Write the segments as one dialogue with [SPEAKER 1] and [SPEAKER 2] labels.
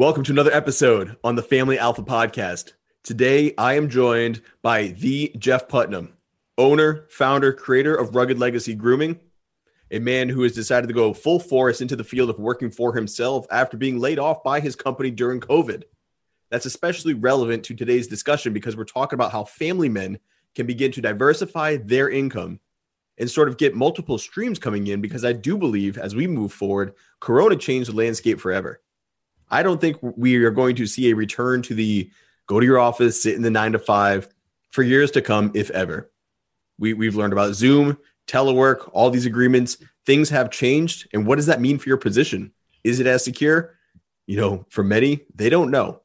[SPEAKER 1] Welcome to another episode on the Family Alpha Podcast. Today, I am joined by the Jeff Putnam, owner, founder, creator of Rugged Legacy Grooming, a man who has decided to go full force into the field of working for himself after being laid off by his company during COVID. That's especially relevant to today's discussion because we're talking about how family men can begin to diversify their income and sort of get multiple streams coming in because I do believe as we move forward, Corona changed the landscape forever. I don't think we are going to see a return to the go to your office, sit in the nine to five for years to come, if ever. We, we've learned about Zoom, telework, all these agreements. Things have changed. And what does that mean for your position? Is it as secure? You know, for many, they don't know.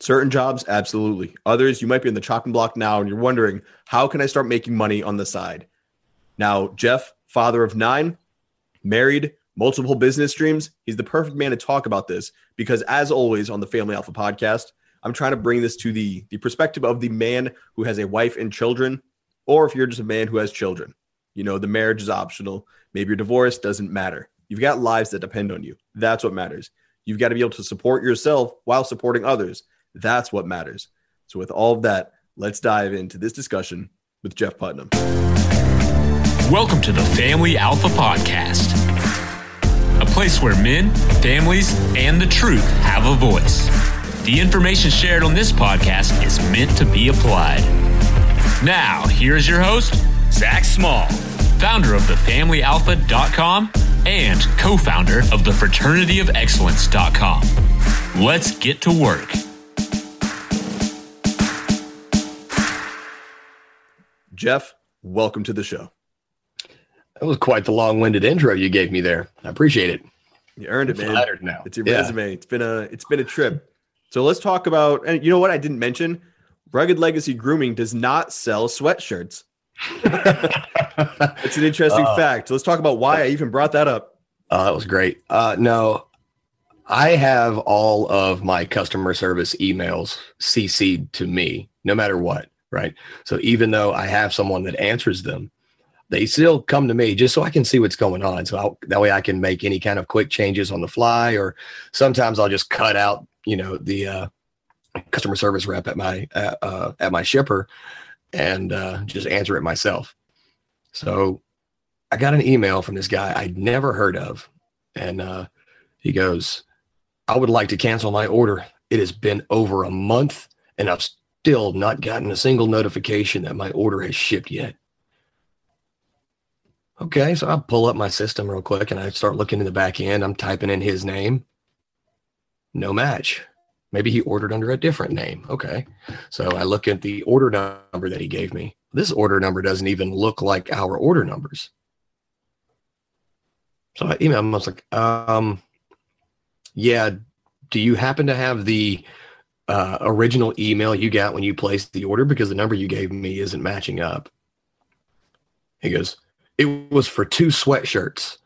[SPEAKER 1] Certain jobs, absolutely. Others, you might be in the chopping block now and you're wondering, how can I start making money on the side? Now, Jeff, father of nine, married, multiple business streams. He's the perfect man to talk about this because, as always, on the Family Alpha podcast, I'm trying to bring this to the the perspective of the man who has a wife and children, or if you're just a man who has children. You know, the marriage is optional. Maybe you're divorced, doesn't matter. You've got lives that depend on you. That's what matters. You've got to be able to support yourself while supporting others. That's what matters. So, with all of that, let's dive into this discussion with Jeff Putnam.
[SPEAKER 2] Welcome to the Family Alpha Podcast place where men, families, and the truth have a voice. The information shared on this podcast is meant to be applied. Now, here is your host, Zac Small, founder of thefamilyalpha.com and co founder of the fraternityofexcellence.com. Let's get to work.
[SPEAKER 1] Jeff, welcome to the show.
[SPEAKER 3] That was quite the long-winded intro you gave me there. I appreciate it.
[SPEAKER 1] You earned it, man. Now. It's your yeah. resume. It's been a it's been a trip. So let's talk about and you know what I didn't mention? Rugged Legacy Grooming does not sell sweatshirts. it's an interesting uh, fact. So let's talk about why I even brought that up.
[SPEAKER 3] Oh, that was great. Uh, no, I have all of my customer service emails CC'd to me, no matter what. Right. So even though I have someone that answers them, they still come to me just so I can see what's going on. So I'll, that way I can make any kind of quick changes on the fly, or sometimes I'll just cut out, you know, the uh, customer service rep at my uh, uh, at my shipper and uh, just answer it myself. So I got an email from this guy I'd never heard of, and uh, he goes, "I would like to cancel my order. It has been over a month, and I've still not gotten a single notification that my order has shipped yet." Okay, so I pull up my system real quick and I start looking in the back end. I'm typing in his name. No match. Maybe he ordered under a different name. Okay. So I look at the order number that he gave me. This order number doesn't even look like our order numbers. So I email him. I was like, um, yeah, do you happen to have the uh, original email you got when you placed the order? Because the number you gave me isn't matching up. He goes, it was for two sweatshirts.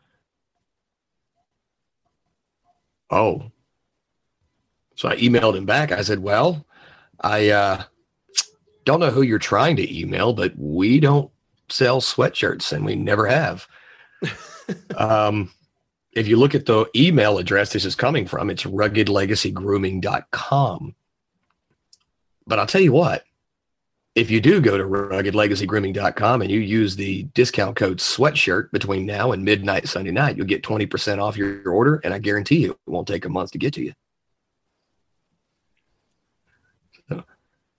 [SPEAKER 3] Oh. So I emailed him back. I said, Well, I uh, don't know who you're trying to email, but we don't sell sweatshirts and we never have. um, if you look at the email address this is coming from, it's ruggedlegacygrooming.com. But I'll tell you what, if you do go to ruggedlegacygrooming.com and you use the discount code sweatshirt between now and midnight Sunday night, you'll get 20% off your, order. And I guarantee you it won't take a month to get to you.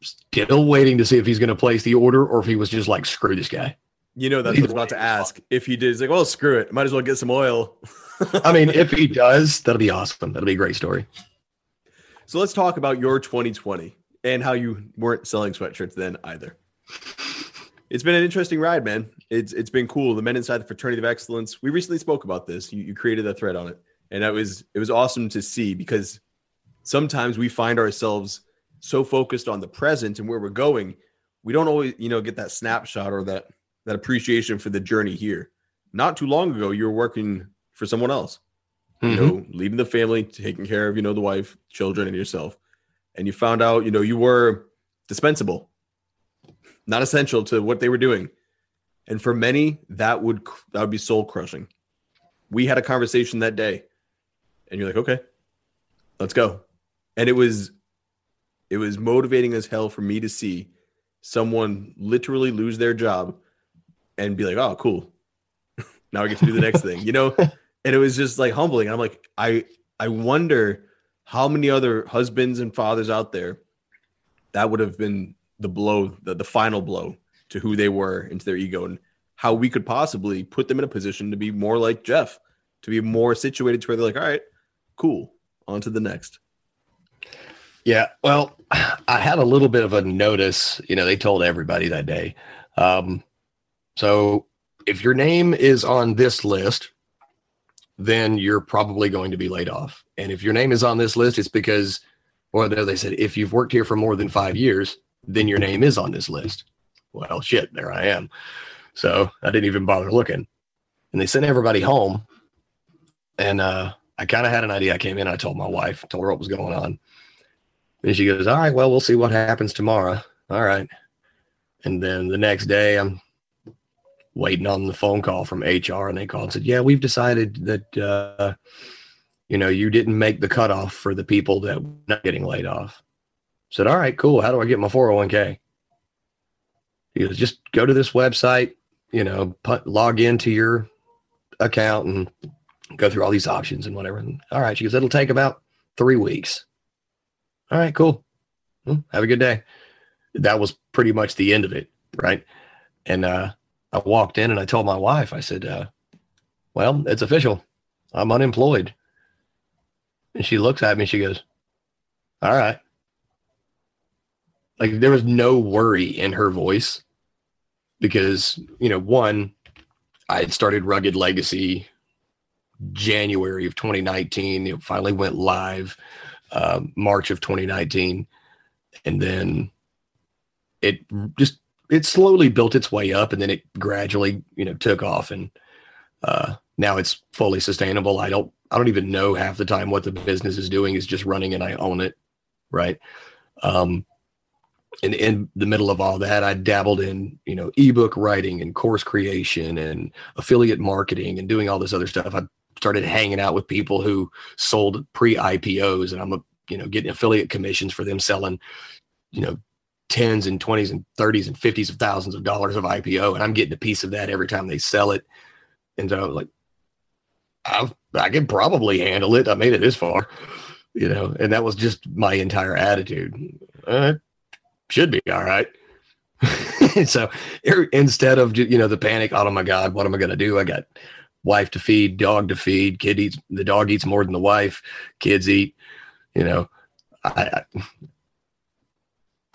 [SPEAKER 3] still waiting to see if he's going to place the order or if he was just like, screw this guy.
[SPEAKER 1] You know, that's what I was about to ask. If he did, he's like, well, screw it. Might as well get some oil.
[SPEAKER 3] I mean, if he does, that'll be awesome. That'll be a great story.
[SPEAKER 1] So let's talk about your 2020 and how you weren't selling sweatshirts then either. It's been an interesting ride, man. It's it's been cool. The men inside the fraternity of excellence. We recently spoke about this. You, you created a thread on it, and it was it was awesome to see because sometimes we find ourselves so focused on the present and where we're going, we don't always you know get that snapshot or that that appreciation for the journey here. Not too long ago, you were working for someone else. Mm-hmm. You know, leaving the family, taking care of you know the wife, children, and yourself and you found out, you know, you were dispensable, not essential to what they were doing. And for many, that would that would be soul crushing. We had a conversation that day, and you're like, okay, let's go. and it was it was motivating as hell for me to see someone literally lose their job and be like, "Oh, cool. now I get to do the next thing." You know? And it was just like humbling. I'm like, I I wonder how many other husbands and fathers out there that would have been the blow, the, the final blow to who they were into their ego and how we could possibly put them in a position to be more like Jeff, to be more situated to where they're like, all right, cool, on to the next.
[SPEAKER 3] Yeah, well, I had a little bit of a notice. You know, they told everybody that day. Um, so if your name is on this list, then you're probably going to be laid off. And if your name is on this list, it's because, well, they said if you've worked here for more than five years, then your name is on this list. Well, shit, there I am. So I didn't even bother looking. And they sent everybody home. And uh, I kind of had an idea. I came in, I told my wife, told her what was going on. And she goes, All right, well, we'll see what happens tomorrow. All right. And then the next day, I'm waiting on the phone call from HR, and they called and said, "Yeah, we've decided that uh, you know you didn't make the cutoff for the people that were not getting laid off." I said, "All right, cool. How do I get my 401k?" He goes, "Just go to this website, you know, put, log into your account and go through all these options and whatever." And, all right, she goes, "It'll take about three weeks." All right, cool. Well, have a good day. That was pretty much the end of it, right? And uh, I walked in and I told my wife, I said, uh, well, it's official. I'm unemployed. And she looks at me she goes, all right. Like there was no worry in her voice because, you know, one, I had started Rugged Legacy January of 2019. It finally went live uh, March of 2019. And then it just it slowly built its way up and then it gradually you know took off and uh, now it's fully sustainable. I don't i don't even know half the time what the business is doing is just running and i own it right? Um and in the middle of all that i dabbled in you know ebook writing and course creation and affiliate marketing and doing all this other stuff. I started hanging out with people who sold pre-ipos and i'm a you know getting affiliate commissions for them selling you know tens and twenties and thirties and fifties of thousands of dollars of IPO, and I'm getting a piece of that every time they sell it. And so like, i I can probably handle it. I made it this far, you know, and that was just my entire attitude. Uh, should be all right. so er, instead of you know the panic, oh my god, what am I going to do? I got wife to feed, dog to feed, kid eats the dog eats more than the wife, kids eat. You know, I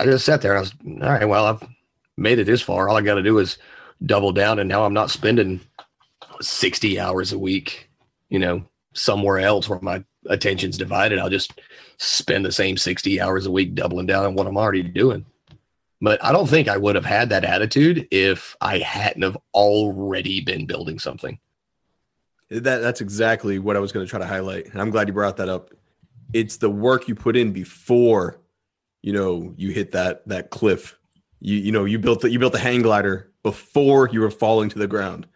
[SPEAKER 3] I just sat there. And I was all right. Well, I've made it this far. All I got to do is double down, and now I'm not spending sixty hours a week, you know, somewhere else where my attention's divided. I'll just spend the same sixty hours a week doubling down on what I'm already doing. But I don't think I would have had that attitude if I hadn't have already been building something.
[SPEAKER 1] That that's exactly what I was going to try to highlight, and I'm glad you brought that up. It's the work you put in before you know you hit that that cliff. You you know you built the, you built the hang glider before you were falling to the ground.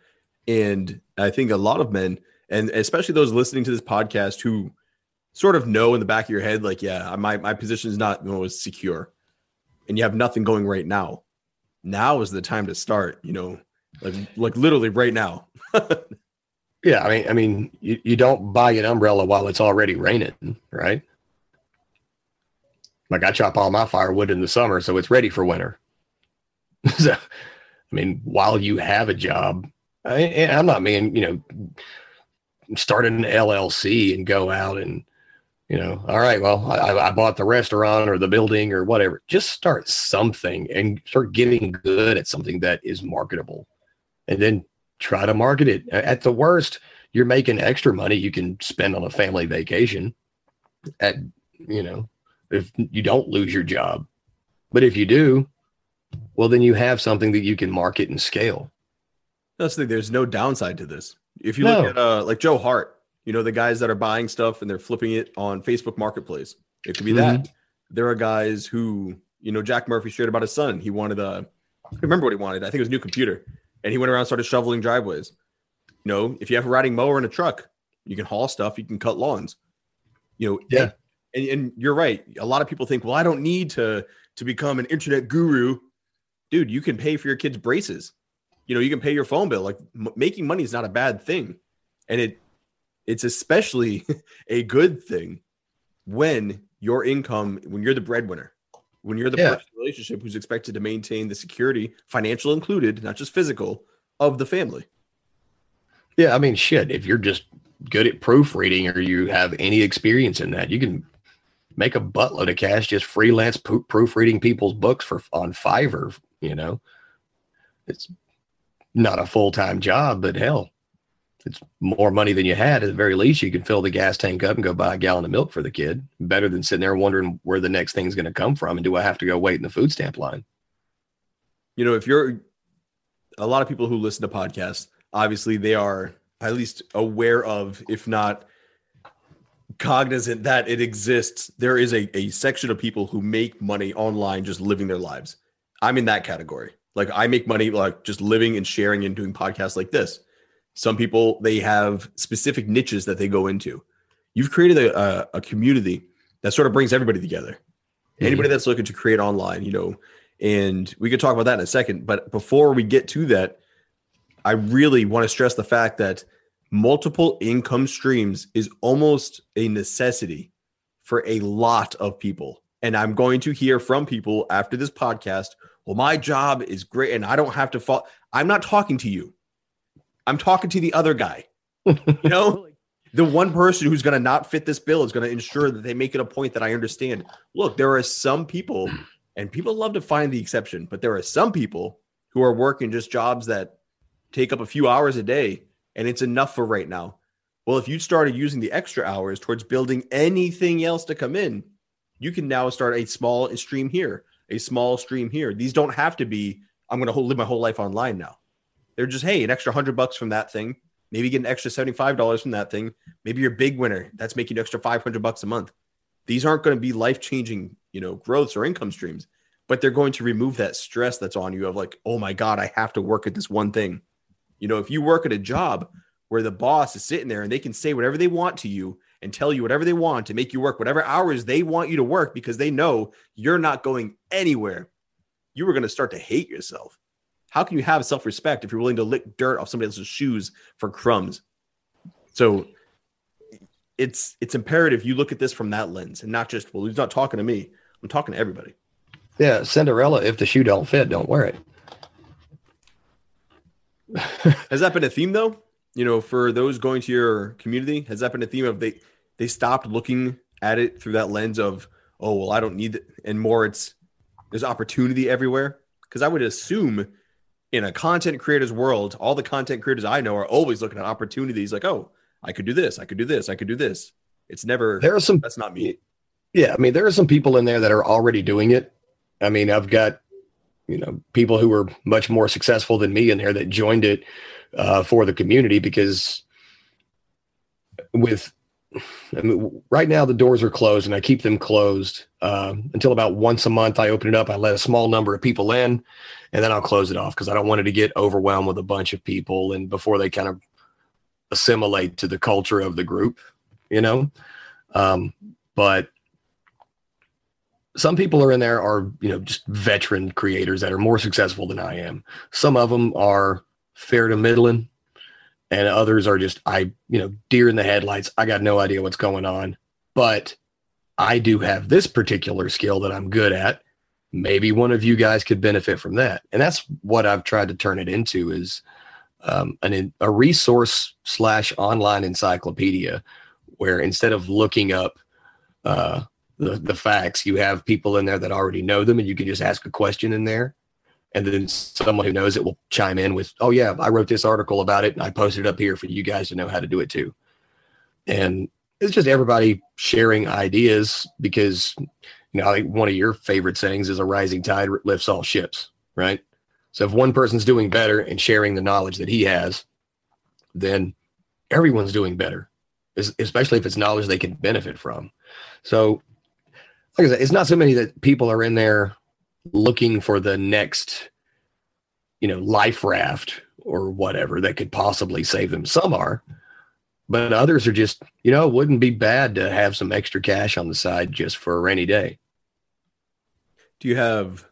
[SPEAKER 1] And i think a lot of men and especially those listening to this podcast who sort of know in the back of your head like yeah my my position is not most secure and you have nothing going right now. Now is the time to start you know like like literally right now.
[SPEAKER 3] Yeah i mean i mean you, you don't buy an umbrella while it's already raining right like I chop all my firewood in the summer, so it's ready for winter. so, I mean, while you have a job, I, am not mean, you know, start an LLC and go out and, you know, all right, well, I, I bought the restaurant or the building or whatever. Just start something and start getting good at something that is marketable, and then try to market it. At the worst, you're making extra money you can spend on a family vacation. At you know, if you don't lose your job. But if you do, well, then you have something that you can market and scale.
[SPEAKER 1] That's the thing. There's no downside to this. If you no. look at uh, like Joe Hart, you know, the guys that are buying stuff and they're flipping it on Facebook Marketplace. It could be mm-hmm. that. There are guys who, you know, Jack Murphy shared about his son. He wanted a, I remember what he wanted. I think it was a new computer. And he went around started shoveling driveways. You know, if you have a riding mower and a truck, you can haul stuff, you can cut lawns. You know,
[SPEAKER 3] yeah
[SPEAKER 1] And, and you're right. A lot of people think, well, I don't need to to become an internet guru. Dude, you can pay for your kids' braces. You know, you can pay your phone bill. Like m- making money is not a bad thing, and it it's especially a good thing when your income, when you're the breadwinner, when you're the
[SPEAKER 3] Yeah.
[SPEAKER 1] person in the relationship who's expected to maintain the security, financial included, not just physical, of the family.
[SPEAKER 3] Yeah, I mean, shit. If you're just good at proofreading or you have any experience in that, you can make a buttload of cash just freelance proo- proofreading people's books for on Fiverr. You know, it's not a full time job, but hell, it's more money than you had. At the very least, you can fill the gas tank up and go buy a gallon of milk for the kid. Better than sitting there wondering where the next thing's going to come from and do I have to go wait in the food stamp line?
[SPEAKER 1] you know, if you're a lot of people who listen to podcasts, obviously they are at least aware of, if not cognizant that it exists. There is a, a section of people who make money online just living their lives. I'm in that category. Like I make money like just living and sharing and doing podcasts like this. Some people they have specific niches that they go into. You've created a, a, a community that sort of brings everybody together. Mm-hmm. Anybody that's looking to create online, you know, and we could talk about that in a second. But before we get to that, I really want to stress the fact that multiple income streams is almost a necessity for a lot of people. And I'm going to hear from people after this podcast. Well, my job is great and I don't have to fall. I'm not talking to you. I'm talking to the other guy. you know, the one person who's going to not fit this bill is going to ensure that they make it a point that I understand. Look, there are some people, and people love to find the exception, but there are some people who are working just jobs that take up a few hours a day and it's enough for right now. Well, if you started using the extra hours towards building anything else to come in, you can now start a small stream here, a small stream here. These don't have to be, I'm going to live my whole life online now. They're just, hey, an extra hundred bucks from that thing. Maybe get an extra $75 from that thing. Maybe you're a big winner. That's making an extra 500 bucks a month. These aren't going to be life changing, you know, growths or income streams, but they're going to remove that stress that's on you of like, oh my God, I have to work at this one thing. You know, if you work at a job where the boss is sitting there and they can say whatever they want to you and tell you whatever they want to make you work whatever hours they want you to work because they know you're not going anywhere, you are going to start to hate yourself. How can you have self respect if you're willing to lick dirt off somebody else's shoes for crumbs? So it's it's imperative you look at this from that lens and not just well, he's not talking to me. I'm talking to everybody.
[SPEAKER 3] Yeah, Cinderella. If the shoe don't fit, don't wear it.
[SPEAKER 1] Has that been a theme though? You know, for those going to your community, has that been a theme of they they stopped looking at it through that lens of oh well I don't need it and more it's there's opportunity everywhere because I would assume in a content creator's world all the content creators I know are always looking at opportunities like oh I could do this I could do this I could do this it's never
[SPEAKER 3] There are some
[SPEAKER 1] that's not me
[SPEAKER 3] Yeah, I mean, there are some people in there that are already doing it. I mean, I've got, you know, people who were much more successful than me in there that joined it uh, for the community because with I mean, right now the doors are closed and I keep them closed uh, until about once a month. I open it up, I let a small number of people in, and then I'll close it off because I don't want it to get overwhelmed with a bunch of people and before they kind of assimilate to the culture of the group, you know. Um, but some people are in there are you know just veteran creators that are more successful than I am. Some of them are fair to middling, and others are just I you know deer in the headlights. I got no idea what's going on, but I do have this particular skill that I'm good at. Maybe one of you guys could benefit from that, and that's what I've tried to turn it into is um, an a resource slash online encyclopedia where instead of looking up uh, the, the facts. You have people in there that already know them, and you can just ask a question in there. And then someone who knows it will chime in with, Oh, yeah, I wrote this article about it and I posted it up here for you guys to know how to do it too. And it's just everybody sharing ideas because, you know, I think one of your favorite sayings is a rising tide lifts all ships, right? So if one person's doing better and sharing the knowledge that he has, then everyone's doing better, especially if it's knowledge they can benefit from. So like I said, it's not so many that people are in there looking for the next, you know, life raft or whatever that could possibly save them. Some are, but others are just, you know, it wouldn't be bad to have some extra cash on the side just for a rainy day.
[SPEAKER 1] Do you have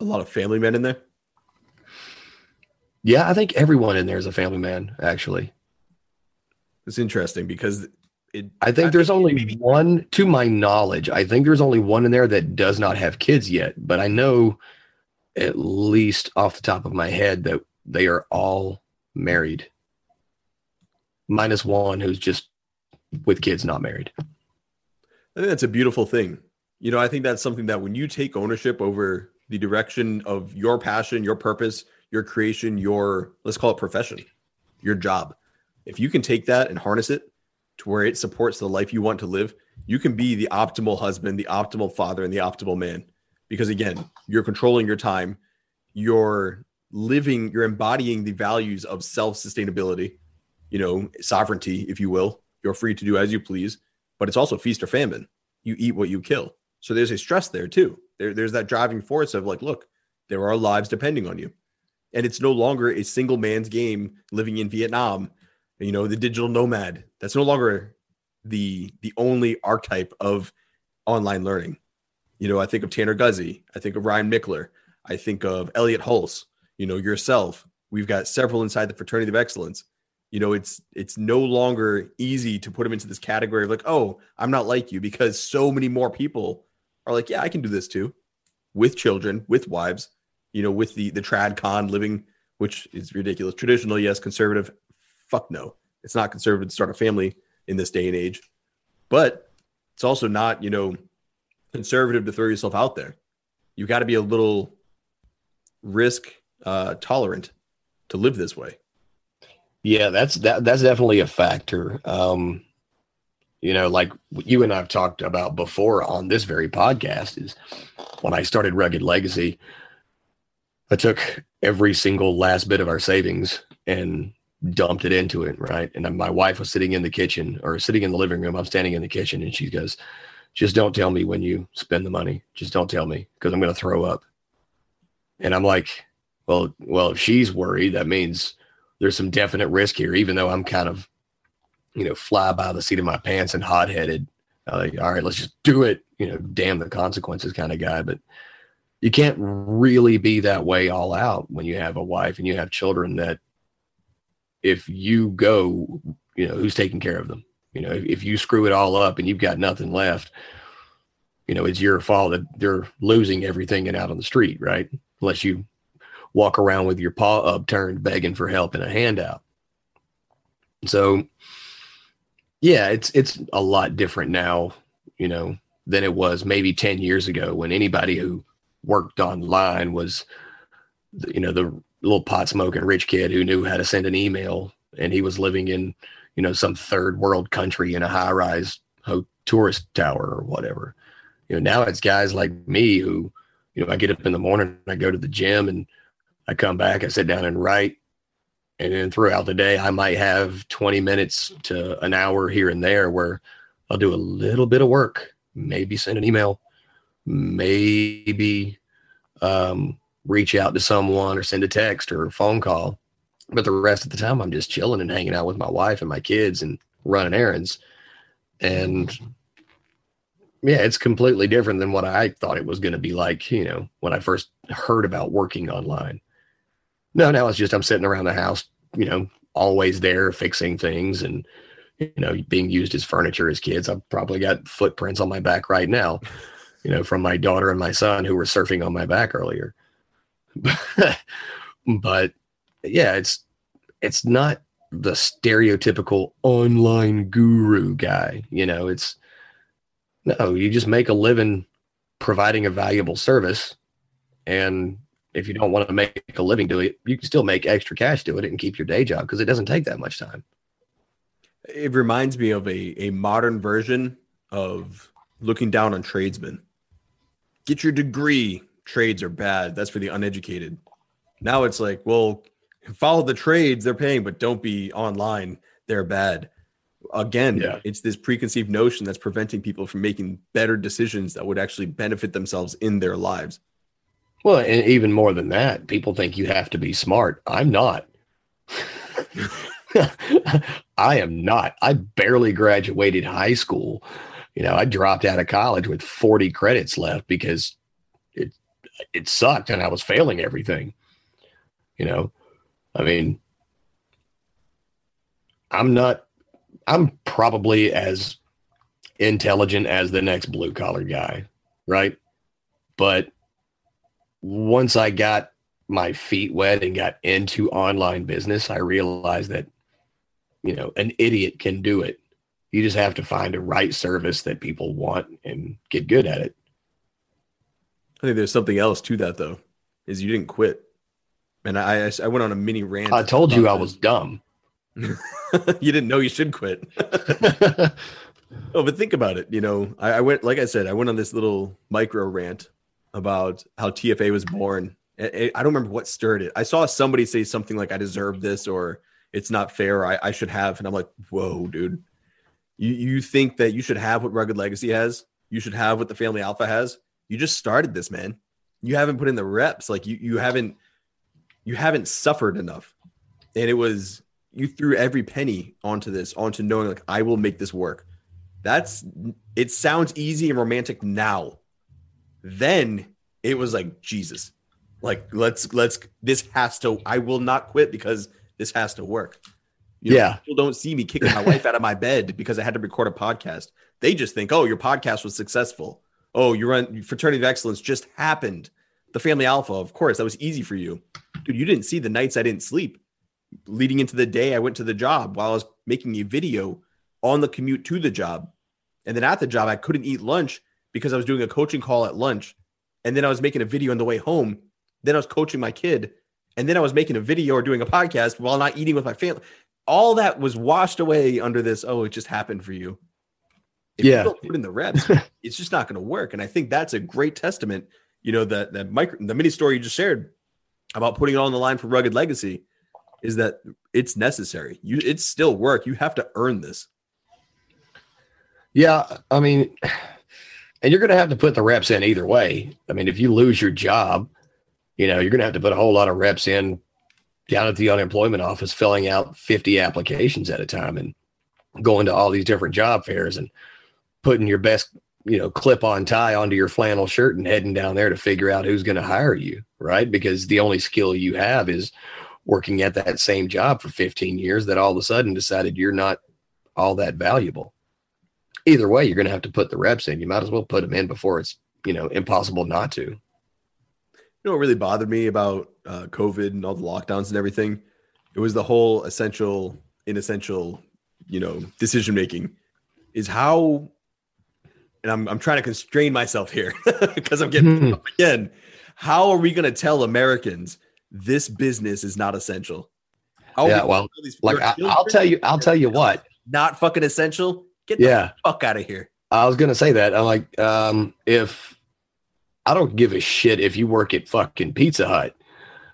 [SPEAKER 1] a lot of family men in there?
[SPEAKER 3] Yeah, I think everyone in there is a family man, actually.
[SPEAKER 1] It's interesting because it,
[SPEAKER 3] I think I there's think only maybe, one, to my knowledge, I think there's only one in there that does not have kids yet, but I know at least off the top of my head that they are all married, minus one who's just with kids, not married.
[SPEAKER 1] I think that's a beautiful thing. You know, I think that's something that when you take ownership over the direction of your passion, your purpose, your creation, your let's call it profession, your job. If you can take that and harness it to where it supports the life you want to live, you can be the optimal husband, the optimal father, and the optimal man. Because again, you're controlling your time, you're living, you're embodying the values of self sustainability, you know, sovereignty, if you will. You're free to do as you please, but it's also feast or famine. You eat what you kill. So there's a stress there too. There, there's that driving force of like, look, there are lives depending on you. And it's no longer a single man's game living in Vietnam, you know, the digital nomad. That's no longer the the only archetype of online learning. You know, I think of Tanner Guzy I think of Ryan Michler I think of Elliot Hulse, you know, yourself. We've got several inside the fraternity of excellence. You know, it's it's no longer easy to put them into this category of like, oh, I'm not like you because so many more people are like, yeah, I can do this too, with children, with wives, you know, with the the trad con living, which is ridiculous. Traditional, yes. Conservative, fuck no. It's not conservative to start a family in this day and age, but it's also not, you know, conservative to throw yourself out there. You've got to be a little risk uh, tolerant to live this way.
[SPEAKER 3] Yeah, that's that. That's definitely a factor. Um, you know, like you and I've talked about before on this very podcast, is when I started Rugged Legacy, I took every single last bit of our savings and dumped it into it, right? And my wife was sitting in the kitchen or sitting in the living room. I'm standing in the kitchen, and she goes, "Just don't tell me when you spend the money. Just don't tell me because I'm going to throw up." And I'm like, "Well, well, if she's worried, that means there's some definite risk here, even though I'm kind of you know, fly by the seat of my pants and hot headed. Like, all right, let's just do it. You know, damn the consequences kind of guy. But you can't really be that way all out when you have a wife and you have children that if you go, you know, who's taking care of them? You know, if, if you screw it all up and you've got nothing left, you know, it's your fault that they're losing everything and out on the street, right? Unless you walk around with your paw upturned begging for help and a handout. So yeah, it's it's a lot different now, you know, than it was maybe 10 years ago when anybody who worked online was you know the little pot smoking rich kid who knew how to send an email and he was living in you know some third world country in a high rise tourist tower or whatever. You know now it's guys like me who you know i get up in the morning i go to the gym and i come back i sit down and write. And then throughout the day i might have 20 minutes to an hour here and there where i'll do a little bit of work maybe send an email maybe um, reach out to someone or send a text or a phone call but the rest of the time i'm just chilling and hanging out with my wife and my kids and running errands and yeah it's completely different than what i thought it was going to be like you know when i first heard about working online no, now it's just I'm sitting around the house, you know, always there fixing things and you know being used as furniture as kids. I've probably got footprints on my back right now, you know, from my daughter and my son who were surfing on my back earlier. but yeah, it's it's not the stereotypical online guru guy. You know, it's no, you just make a living providing a valuable service and if you don't want to make a living doing it, you can still make extra cash doing it and keep your day job because it doesn't take that much time.
[SPEAKER 1] It reminds me of a, a modern version of looking down on tradesmen. Get your degree. Trades are bad. That's for the uneducated. Now it's like, well, follow the trades they're paying, but don't be online. They're bad. Again, yeah. it's this preconceived notion that's preventing people from making better decisions that would actually benefit themselves in their lives.
[SPEAKER 3] Well, and even more than that, people think you have to be smart. I'm not. I am not. I barely graduated high school. You know, I dropped out of college with 40 credits left because it sucked and I was failing everything. You know, I mean, I'm not I'm probably as intelligent as the next blue collar guy, right? But once I got my feet wet and got into online business, I realized that, you know, an idiot can do it. You just have to find a right service that people want and get good at it.
[SPEAKER 1] I think there's something else to that though, is you didn't quit. And I I went on a mini rant.
[SPEAKER 3] I told you I was dumb.
[SPEAKER 1] you didn't know you should quit. oh, but think about it. You know, I, I went like I said, I went on this little micro rant about how TFA was born. I, I don't remember what stirred it. I saw somebody say something like, "I deserve this," or "It's not fair," I, I should have, and I'm like, "Whoa, dude! You you think that you should have what Rugged Legacy has? You should have what the Family Alpha has? You just started this, man. You haven't put in the reps. Like you you haven't you haven't suffered enough, and it was you threw every penny onto this, onto knowing like I will make this work. That's it sounds easy and romantic now. Then it was like Jesus. Like let's let's this has to I will not quit because this has to work. You know,
[SPEAKER 3] yeah.
[SPEAKER 1] People don't see me kicking my wife out of my bed because I had to record a podcast. They just think, oh, your podcast was successful. Oh, you run fraternity of excellence just happened. The family alpha, of course, that was easy for you. Dude, you didn't see the nights I didn't sleep. Leading into the day I went to the job while I was making a video on the commute to the job. And then at the job, I couldn't eat lunch because I was doing a coaching call at lunch. And then I was making a video on the way home. Then I was coaching my kid. And then I was making a video or doing a podcast while not eating with my family. All that was washed away under this. Oh, it just happened for you. If
[SPEAKER 3] yeah.
[SPEAKER 1] you don't put in the reps, it's just not going to work. And I think that's a great testament. You know, that that micro the mini story you just shared about putting it on the line for rugged legacy is that it's necessary. You it's still work. You have to earn this.
[SPEAKER 3] Yeah, I mean, and you're going to have to put the reps in either way. I mean, if you lose your job, you know, you're going to have to put a whole lot of reps in down at the unemployment office, filling out 50 applications at a time and going to all these different job fairs and putting your best, you know, clip on tie onto your flannel shirt and heading down there to figure out who's going to hire you, right? Because the only skill you have is working at that same job for 15 years that all of a sudden decided you're not all that valuable either way, you're going to have to put the reps in. You might as well put them in before it's you know impossible not to. You
[SPEAKER 1] know what really bothered me about uh, COVID and all the lockdowns and everything? It was the whole essential, inessential, you know, decision making. Is how, and I'm I'm trying to constrain myself here because I'm getting up again. How are we going to tell Americans this business is not essential?
[SPEAKER 3] How yeah, well, like I, will tell you, I'll tell you what,
[SPEAKER 1] not fucking essential Get the yeah. fuck out of here.
[SPEAKER 3] I was gonna say that. I'm like, um, if I don't give a shit if you work at fucking Pizza Hut.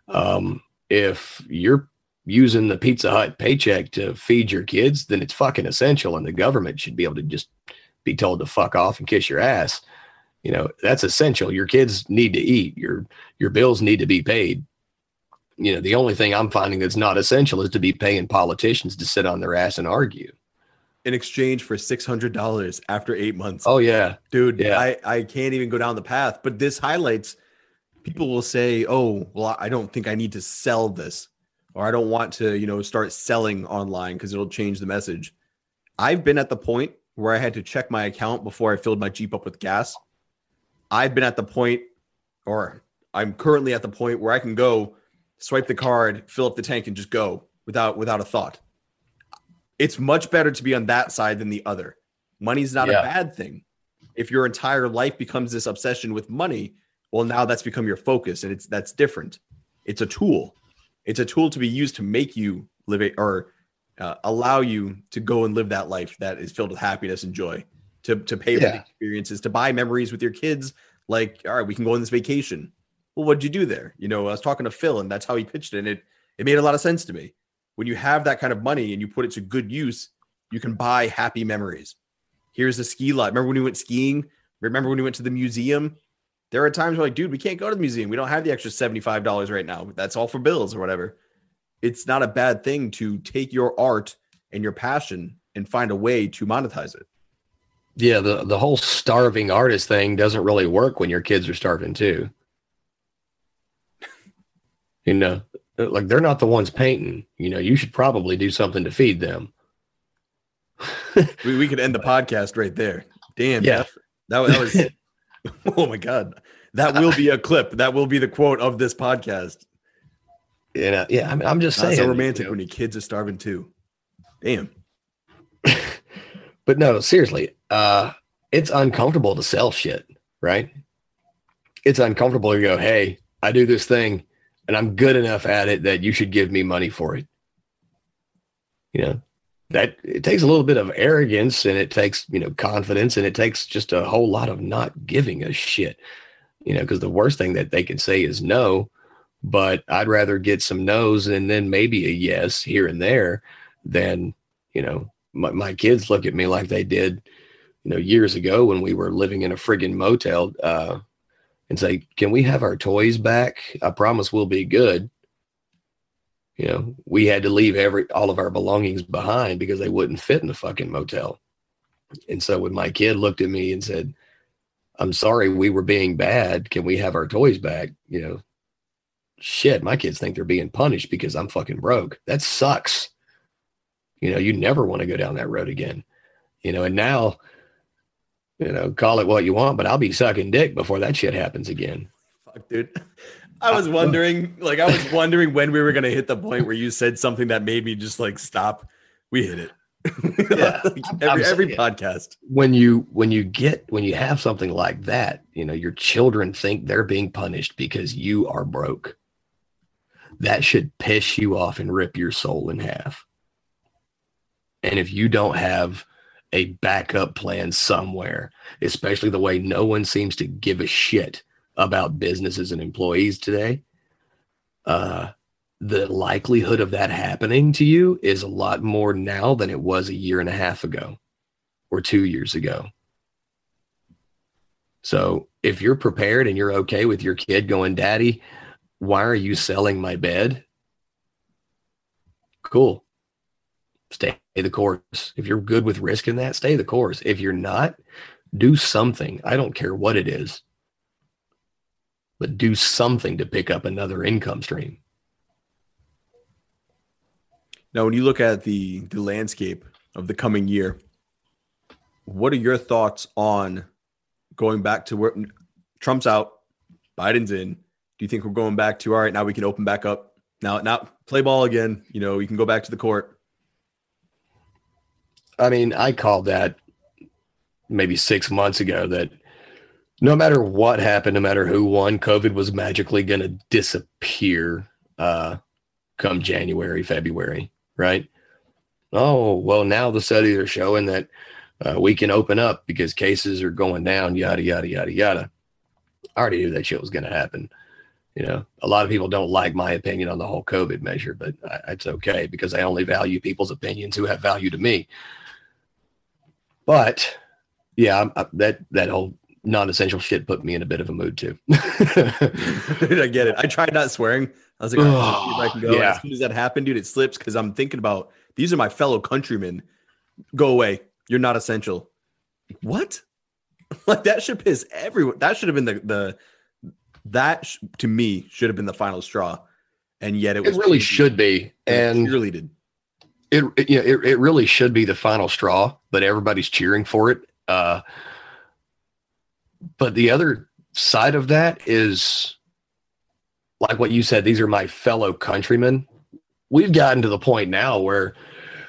[SPEAKER 3] Um, if you're using the Pizza Hut paycheck to feed your kids, then it's fucking essential, and the government should be able to just be told to fuck off and kiss your ass. You know, that's essential. Your kids need to eat. Your your bills need to be paid. You know, the only thing I'm finding that's not essential is to be paying politicians to sit on their ass and argue
[SPEAKER 1] in exchange for six hundred dollars after eight months.
[SPEAKER 3] Oh yeah,
[SPEAKER 1] dude. Yeah. I I can't even go down the path. But this highlights. People will say, "Oh, well, I don't think I need to sell this, or I don't want to, you know, start selling online because it'll change the message." I've been at the point where I had to check my account before I filled my Jeep up with gas. I've been at the point, or I'm currently at the point where I can go swipe the card, fill up the tank, and just go without without a thought it's much better to be on that side than the other. Money's not yeah. a bad thing. If your entire life becomes this obsession with money, well, now that's become your focus, and it's that's different. It's a tool. It's a tool to be used to make you live it or uh, allow you to go and live that life that is filled with happiness and joy. To to pay for the experiences, to buy memories with your kids. Like, all right, we can go on this vacation. Well, what'd you do there? You know, I was talking to Phil, and that's how he pitched it. And it it made a lot of sense to me when you have that kind of money and you put it to good use, you can buy happy memories. Here's the ski lot. Remember when we went skiing? Remember when we went to the museum? There are times where like, dude, we can't go to the museum. We don't have the extra $75 right now. That's all for bills or whatever. It's not a bad thing to take your art and your passion and find a way to monetize it.
[SPEAKER 3] Yeah, the the whole starving artist thing doesn't really work when your kids are starving too. you know, like they're not the ones painting. You know, you should probably do something to feed them.
[SPEAKER 1] we, we could end the podcast right there. Damn.
[SPEAKER 3] Yeah.
[SPEAKER 1] That, that was, oh my God. That will be a clip. That will be the quote of this podcast.
[SPEAKER 3] You know, yeah, I mean, I'm just
[SPEAKER 1] Not
[SPEAKER 3] saying.
[SPEAKER 1] so romantic
[SPEAKER 3] you know.
[SPEAKER 1] when your kids are starving too. Damn.
[SPEAKER 3] but no, seriously, uh, it's uncomfortable to sell shit, right? It's uncomfortable to go, hey, I do this thing and I'm good enough at it that you should give me money for it. You know, that it takes a little bit of arrogance and it takes, you know, confidence and it takes just a whole lot of not giving a shit, you know, because the worst thing that they can say is no. But I'd rather get some no's and then maybe a yes here and there than, you know, my, my kids look at me like they did, you know, years ago when we were living in a friggin' motel uh, and say, can we have our toys back? I promise we'll be good. You know, we had to leave every all of our belongings behind because they wouldn't fit in the fucking motel. And so when my kid looked at me and said, I'm sorry, we were being bad. Can we have our toys back? You know, shit, my kids think they're being punished because I'm fucking broke. That sucks. You know, you never want to go down that road again. You know, and now, you know, call it what you want, but I'll be sucking dick before that shit happens again.
[SPEAKER 1] Fuck, dude. I was ah, wondering, like, I was wondering when we were gonna hit the point where you said something that made me just like stop. We hit it.
[SPEAKER 3] Yeah.
[SPEAKER 1] Like,
[SPEAKER 3] I'm-
[SPEAKER 1] every
[SPEAKER 3] I'm
[SPEAKER 1] every podcast.
[SPEAKER 3] when you when you get when you have something like that you know your children think they're being punished because you are broke that should piss you off and rip your soul in half and if you don't have a backup plan somewhere especially the way no one seems to give a shit about businesses and employees today uh the likelihood of that happening to you is a lot more now than it was a year and a half ago or two years ago. So if you're prepared and you're okay with your kid going, Daddy, why are you selling my bed? Cool. Stay the course. If you're good with risking that, stay the course. If you're not, do something. I don't care what it is, but do something to pick up another income stream.
[SPEAKER 1] Now, when you look at the the landscape of the coming year, what are your thoughts on going back to where Trump's out, Biden's in? Do you think we're going back to all right? Now we can open back up. Now, now play ball again. You know, you can go back to the court.
[SPEAKER 3] I mean, I called that maybe six months ago that no matter what happened, no matter who won, COVID was magically going to disappear uh, come January, February, right? Oh, well, now the studies are showing that uh, we can open up because cases are going down, yada, yada, yada, yada. I already knew that shit was going to happen. You know, a lot of people don't like my opinion on the whole COVID measure, but I, it's okay because I only value people's opinions who have value to me. But yeah, I, that that whole non-essential shit put me in a bit of a mood too.
[SPEAKER 1] Dude, I get it. I tried not swearing. I was like, all oh, right, let's see if I can go.
[SPEAKER 3] Yeah.
[SPEAKER 1] As soon as that happened, dude, it slips because I'm thinking about these are my fellow countrymen. Go away. You're not essential. What? Like that should piss everyone. That should have been the the that sh- to me should have been the final straw, and yet it
[SPEAKER 3] it really should be,
[SPEAKER 1] It
[SPEAKER 3] and
[SPEAKER 1] cheerleaded.
[SPEAKER 3] it, it you know it, it really should be the final straw, but everybody's cheering for it. Uh, but the other side of that is like what you said. These are my fellow countrymen. We've gotten to the point now where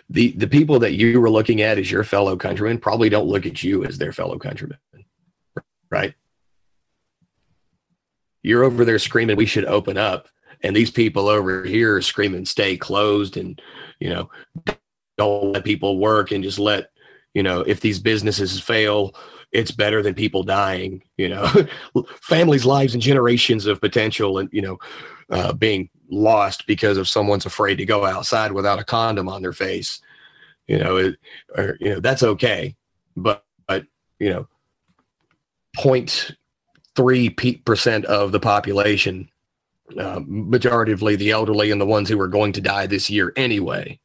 [SPEAKER 3] the the people that you were looking at as your fellow countrymen probably don't look at you as their fellow countrymen, right? You're over there screaming, "We should open up," and these people over here are screaming, "Stay closed," and you know, don't let people work and just let you know if these businesses fail it's better than people dying you know. Families lives and generations of potential and you know uh, being lost because of someone's afraid to go outside without a condom on their face. You know it, or you know that's okay. But but you know 0.3 percent of the population uh, majoritively the elderly and the ones who are going to die this year anyway.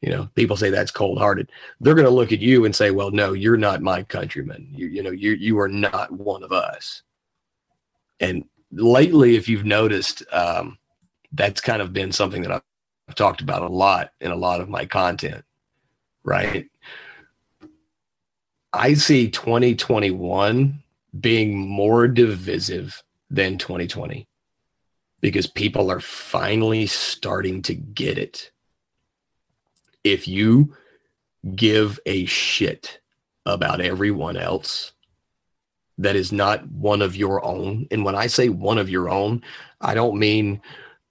[SPEAKER 3] You know, people say that's cold hearted. They're going to look at you and say, well, no, you're not my countryman. You, you know, you, you are not one of us. And lately, if you've noticed, um, that's kind of been something that I've talked about a lot in a lot of my content, right? I see 2021 being more divisive than 2020 because people are finally starting to get it. If you give a shit about everyone else that is not one of your own, and when I say one of your own, I don't mean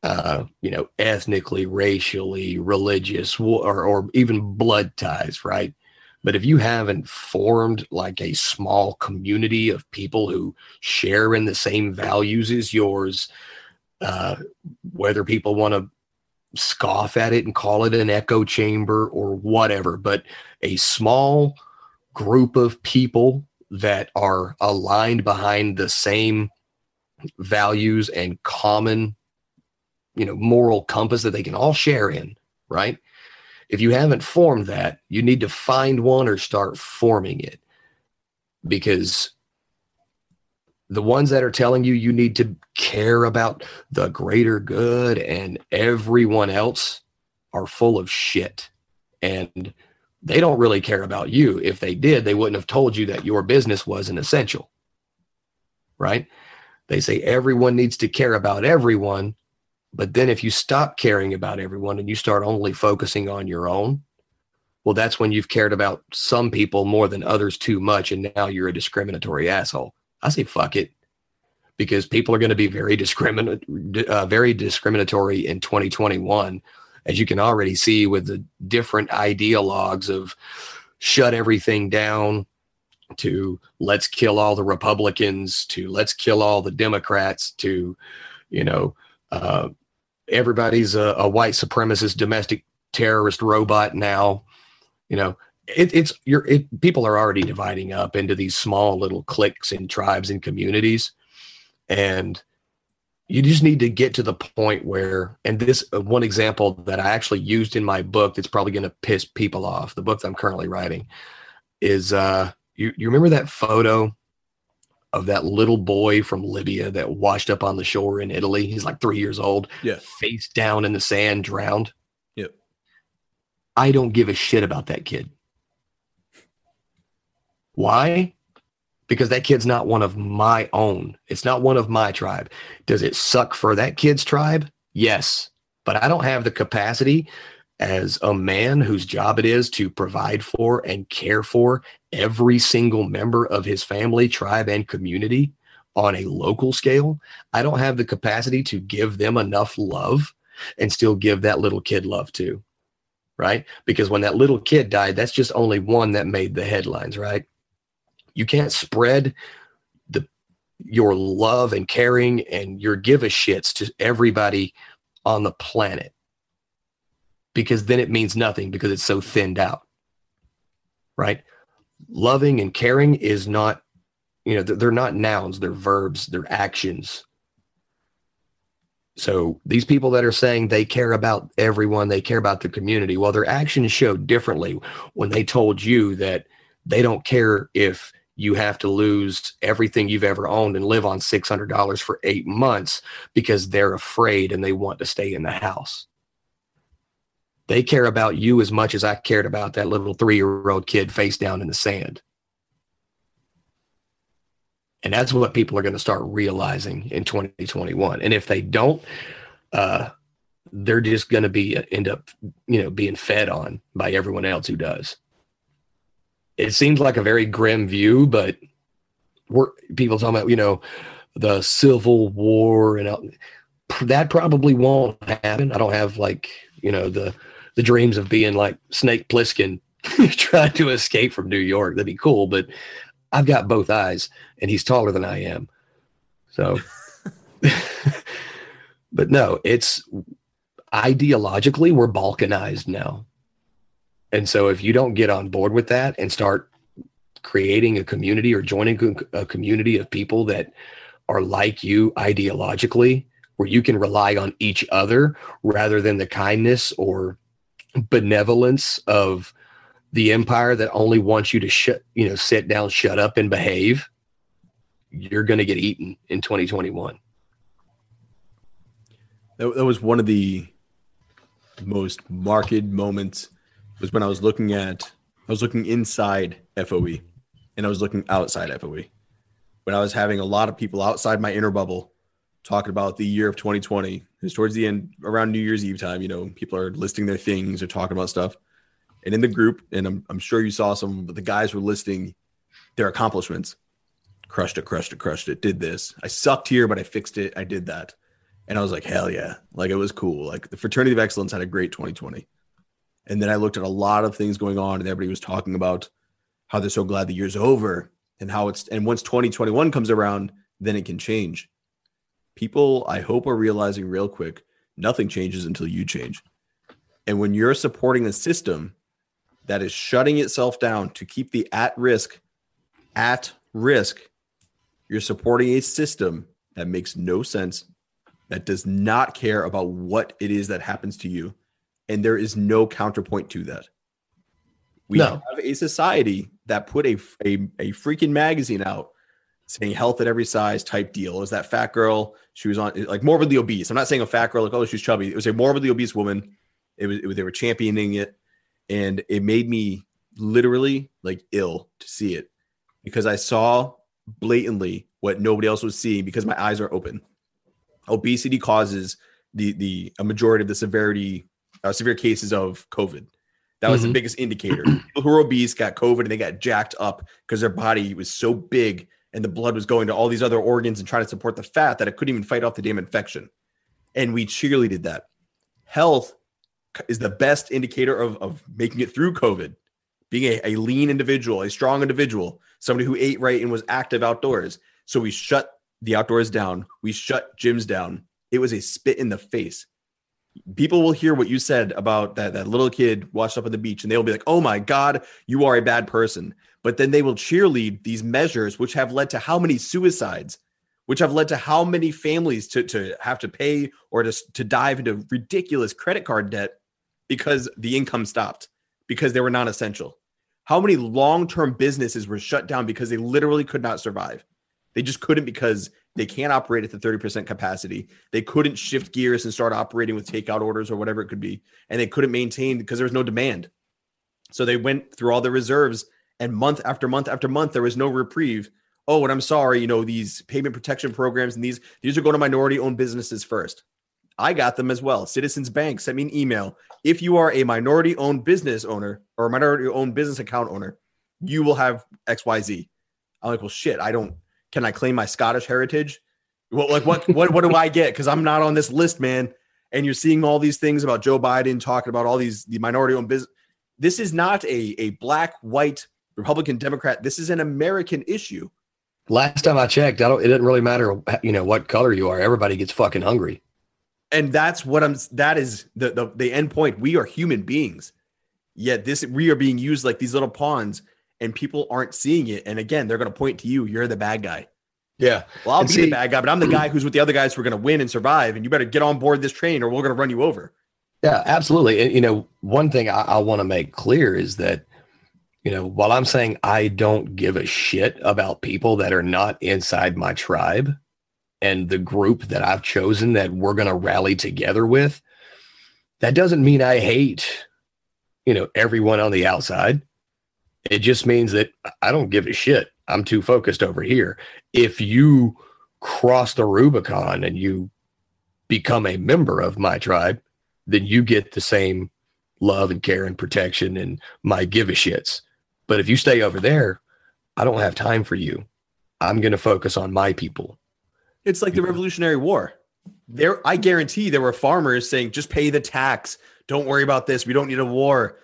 [SPEAKER 3] uh, you know ethnically, racially, religious, or or even blood ties, right? But if you haven't formed like a small community of people who share in the same values as yours, uh, whether people want to scoff at it and call it an echo chamber or whatever, but a small group of people that are aligned behind the same values and common, you know, moral compass that they can all share in, right? If you haven't formed that, you need to find one or start forming it. Because the ones that are telling you you need to care about the greater good and everyone else are full of shit. And they don't really care about you. If they did they wouldn't have told you that your business was an essential. Right? They say everyone needs to care about everyone but then if you stop caring about everyone and you start only focusing on your own well that's when you've cared about some people more than others too much and now you're a discriminatory asshole. I say fuck it. Because people are going to be very discriminatory, uh, very discriminatory in 2021, as you can already see with the different ideologues of shut everything down to let's kill all the Republicans to let's kill all the Democrats to, you know, uh, everybody's a, a white supremacist domestic terrorist robot now. You know, it, it's you're it, people are already dividing up into these small little cliques and tribes and communities and you just need to get to the point where and this uh, one example that i actually used in my book that's probably going to piss people off the book that i'm currently writing is uh you, you remember that photo of that little boy from libya that washed up on the shore in italy he's like three years old
[SPEAKER 1] yeah
[SPEAKER 3] face down in the sand drowned
[SPEAKER 1] yep
[SPEAKER 3] i don't give a shit about that kid why? Because that kid's not one of my own. It's not one of my tribe. Does it suck for that kid's tribe? Yes. But I don't have the capacity as a man whose job it is to provide for and care for every single member of his family, tribe, and community on a local scale. I don't have the capacity to give them enough love and still give that little kid love too. Right? Because when that little kid died, that's just only one that made the headlines, right? you can't spread the your love and caring and your give a shits to everybody on the planet because then it means nothing because it's so thinned out right loving and caring is not you know they're not nouns they're verbs they're actions so these people that are saying they care about everyone they care about the community well their actions show differently when they told you that they don't care if you have to lose everything you've ever owned and live on $600 for eight months because they're afraid and they want to stay in the house. They care about you as much as I cared about that little three year old kid face down in the sand. And that's what people are going to start realizing in 2021. And if they don't, uh, they're just going to be end up, you know, being fed on by everyone else who does it seems like a very grim view, but we're people talking about, you know, the Civil War and uh, that probably won't happen. I don't have like, you know, the the dreams of being like Snake Plissken trying to escape from New York. That'd be cool, but I've got both eyes and he's taller than I am. So but no, it's ideologically we're balkanized now. And so if you don't get on board with that and start creating a community or joining a community of people that are like you ideologically, where you can rely on each other rather than the kindness or benevolence of the empire that only wants you to shut, you know, sit down, shut up, and behave, you're going to get eaten in 2021.
[SPEAKER 1] That, that was one of the most marked moments was when I was looking at I was looking inside FOE and I was looking outside FOE. When I was having a lot of people outside my inner bubble talking about the year of 2020. It's towards the end around New Year's Eve time, you know, people are listing their things or talking about stuff. And in the group, and I'm, I'm sure you saw some, but the guys were listing their accomplishments. Crushed it, crushed it, crushed it, did this. I sucked here, but I fixed it. I did that. And I was like, hell yeah. Like it was cool. Like the Fraternity of Excellence had a great 2020. And then I looked at a lot of things going on, and everybody was talking about how they're so glad the year's over and how it's, and once 2021 comes around, then it can change. People, I hope, are realizing real quick nothing changes until you change. And when you're supporting a system that is shutting itself down to keep the at risk at risk, you're supporting a system that makes no sense, that does not care about what it is that happens to you. And there is no counterpoint to that. We
[SPEAKER 3] No.
[SPEAKER 1] have a society that put a, a, a freaking magazine out saying health at every size type deal. It was that fat girl. She was on like morbidly obese. I'm not saying a fat girl like, oh, she's chubby. It was a morbidly obese woman. It was, it was they were championing it. And it made me literally like ill to see it because I saw blatantly what nobody else was seeing because my eyes are open. Obesity causes the the a majority of the severity uh, severe cases of COVID. That was the
[SPEAKER 3] Mhm.
[SPEAKER 1] biggest indicator. People who were obese got COVID and they got jacked up because their body was so big and the blood was going to all these other organs and trying to support the fat that it couldn't even fight off the damn infection. And we cheerleaded that. Health is the best indicator of, of making it through COVID. Being a, a lean individual, a strong individual, somebody who ate right and was active outdoors. So we shut the outdoors down. We shut gyms down. It was a spit in the face. People will hear what you said about that, that little kid washed up on the beach and they'll be like, oh my God, you are a bad person. But then they will cheerlead these measures, which have led to how many suicides, which have led to how many families to, to have to pay or to, to dive into ridiculous credit card debt because the income stopped, because they were non essential. How many long term businesses were shut down because they literally could not survive? They just couldn't because they can't operate at the 30% capacity. They couldn't shift gears and start operating with takeout orders or whatever it could be. And they couldn't maintain because there was no demand. So they went through all their reserves and month after month after month, there was no reprieve. Oh, and I'm sorry, you know, these payment protection programs and these, these are going to minority owned businesses first. I got them as well. Citizens Bank sent me an email. If you are a minority owned business owner or a minority owned business account owner, you will have XYZ. I'm like, well, shit, I don't, can I claim my Scottish heritage? Well, like what, what, what do I get? Cause I'm not on this list, man. And you're seeing all these things about Joe Biden talking about all these, the minority owned business. This is not a, a black, white, Republican, Democrat. This is an American issue.
[SPEAKER 3] Last time I checked, I don't. It doesn't really matter, you know, what color you are. Everybody gets fucking hungry.
[SPEAKER 1] and that's what i'm that is the, the the end point we are human beings yet this we are being used like these little pawns and people aren't seeing it and again they're going to point to you you're the bad guy
[SPEAKER 3] Yeah,
[SPEAKER 1] well i'll
[SPEAKER 3] And
[SPEAKER 1] be
[SPEAKER 3] see-
[SPEAKER 1] the bad guy but i'm the guy who's with the other guys who are going to win and survive and you better get on board this train or we're going to run you over
[SPEAKER 3] yeah, absolutely. And you know, one thing I, I want to make clear is that, you know, while I'm saying I don't give a shit about people that are not inside my tribe and the group that I've chosen that we're going to rally together with, that doesn't mean I hate, you know, everyone on the outside. It just means that I don't give a shit. I'm too focused over here. If you cross the Rubicon and you become a member of my tribe, then you get the same love and care and protection and my give a shits. But if you stay over there, I don't have time for you. I'm going to focus on my people.
[SPEAKER 1] it's like the revolutionary war there i guarantee there were farmers saying just pay the tax don't worry about this we don't need a war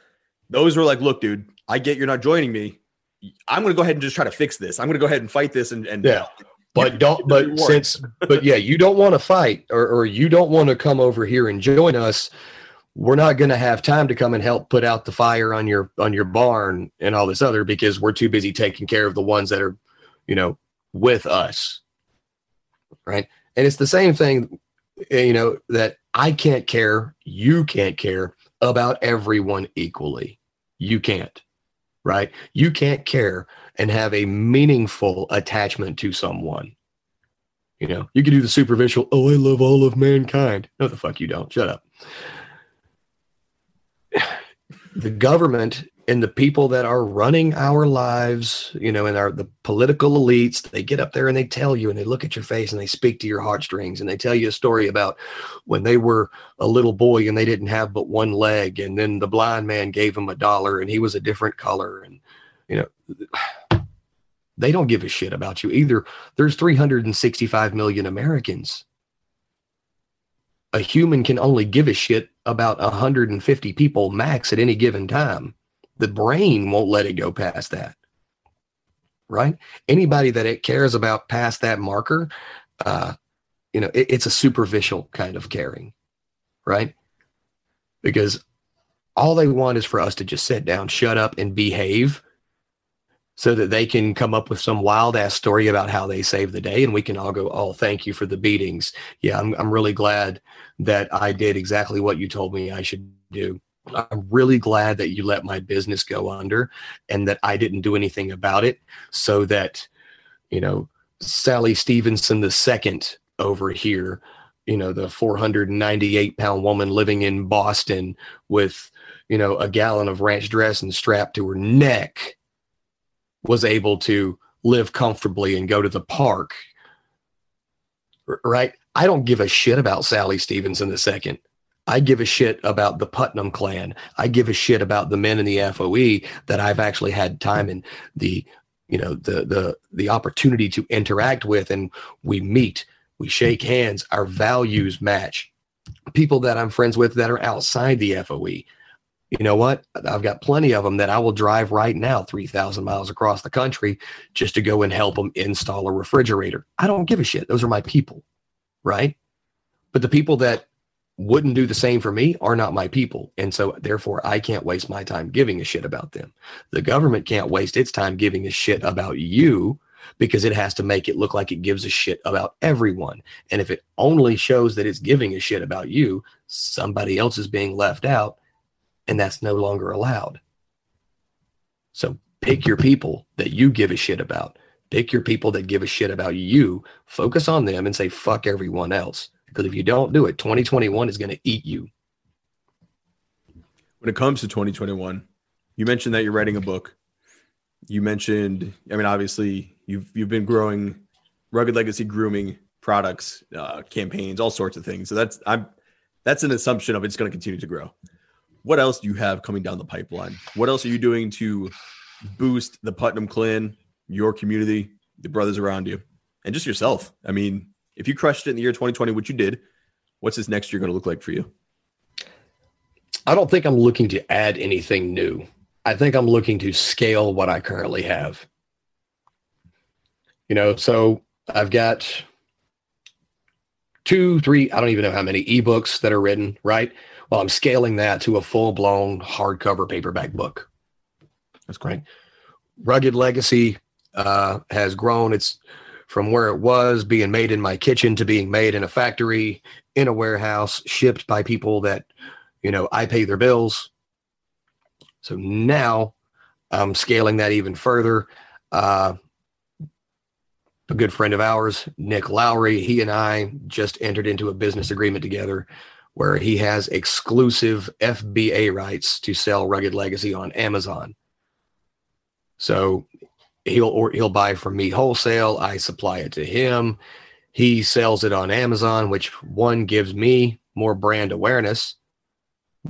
[SPEAKER 1] those were like look dude i get you're not joining me i'm going to go ahead and just try to fix this i'm going to go ahead and fight this and, and
[SPEAKER 3] Yeah. But don't, but since, but yeah, you don't want to fight or, or you don't want to come over here and join us. We're not going to have time to come and help put out the fire on your, on your barn and all this other because we're too busy taking care of the ones that are, you know, with us. Right. And it's the same thing eh, you know, that I can't care, you can't care about everyone equally. You can't, right? You can't care and have a meaningful attachment to someone. You know, you can do the superficial, oh, I love all of mankind. No, the fuck you don't. Shut up. The government and the people that are running our lives, you know, and our the political elites, they get up there and they tell you and they look at your face and they speak to your heartstrings and they tell you a story about when they were a little boy and they didn't have but one leg and then the blind man gave him a dollar and he was a different color and you know they don't give a shit about you either. There's 365 million Americans. A human can only give a shit about 150 people max at any given time the brain won't let it go past that right? Anybody that it cares about past that marker uh you know it, it's a superficial kind of caring right? Because all they want is for us to just sit down shut up and behave so that they can come up with some wild ass story about how they saved the day and we can all go oh thank you for the beatings. Yeah i'm, I'm really glad that i did exactly what you told me i should do. I'm really glad that you let my business go under and that I didn't do anything about it so that, you know, Sally Stevenson the second over here, you know, the 498 pound woman living in Boston with, you know, a gallon of ranch dressing strapped to her neck was able to live comfortably and go to the park. Right? I don't give a shit about Sally Stevens in the second. I give a shit about the Putnam clan. I give a shit about the men in the FOE that I've actually had time and the, you know, the the the opportunity to interact with, and we meet, we shake hands, our values match. People that I'm friends with that are outside the FOE. You know what? I've got plenty of them that I will drive right now 3,000 miles across the country just to go and help them install a refrigerator. I don't give a shit. Those are my people, right? But the people that wouldn't do the same for me are not my people. And so therefore I can't waste my time giving a shit about them. The government can't waste its time giving a shit about you because it has to make it look like it gives a shit about everyone. And if it only shows that it's giving a shit about you, somebody else is being left out and that's no longer allowed. So pick your people that you give a shit about. Pick your people that give a shit about you, focus on them and say fuck everyone else. Because if you don't do it, 2021 is going to eat you.
[SPEAKER 1] When it comes to 2021, you mentioned that you're writing a book. You mentioned, I mean, obviously, you've you've been growing rugged legacy grooming products, uh, campaigns, all sorts of things. So that's I'm that's an assumption of it's going to continue to grow. What else do you have coming down the pipeline? What else are you doing to boost the Putnam clan, your community, the brothers around you, and just yourself? I mean, if you crushed it in the year 2020, which you did, what's this next year going to look like for you?
[SPEAKER 3] I don't think I'm looking to add anything new. I think I'm looking to scale what I currently have. You know, so I've got two, three, I don't even know how many ebooks that are written, right? Well, I'm scaling that to a full blown hardcover paperback book.
[SPEAKER 1] That's great.
[SPEAKER 3] Rugged Legacy uh, has grown. It's from where it was being made in my kitchen to being made in a factory, in a warehouse, shipped by people that, you know, I pay their bills. So now I'm scaling that even further. Uh, a good friend of ours, Nick Lowry, he and I just entered into a business agreement together where he has exclusive FBA rights to sell Rugged Legacy on Amazon. So he'll or he'll buy from me wholesale. I supply it to him. He sells it on Amazon, which one gives me more brand awareness,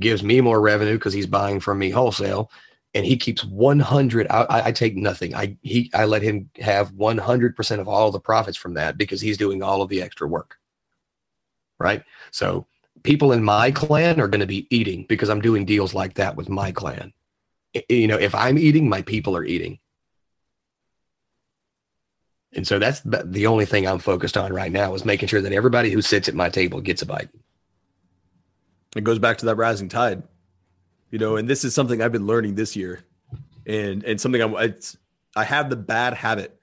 [SPEAKER 3] gives me more revenue because he's buying from me wholesale, and he keeps 100. I, I take nothing. I he I let him have 100 percent of all the profits from that because he's doing all of the extra work. Right. So people in my clan are going to be eating because I'm doing deals like that with my clan. You know, if I'm eating, my people are eating and so that's the only thing I'm focused on right now is making sure that everybody who sits at my table gets a bite.
[SPEAKER 1] It goes back to that rising tide, you know, and this is something I've been learning this year, and and something I'm it's I have the bad habit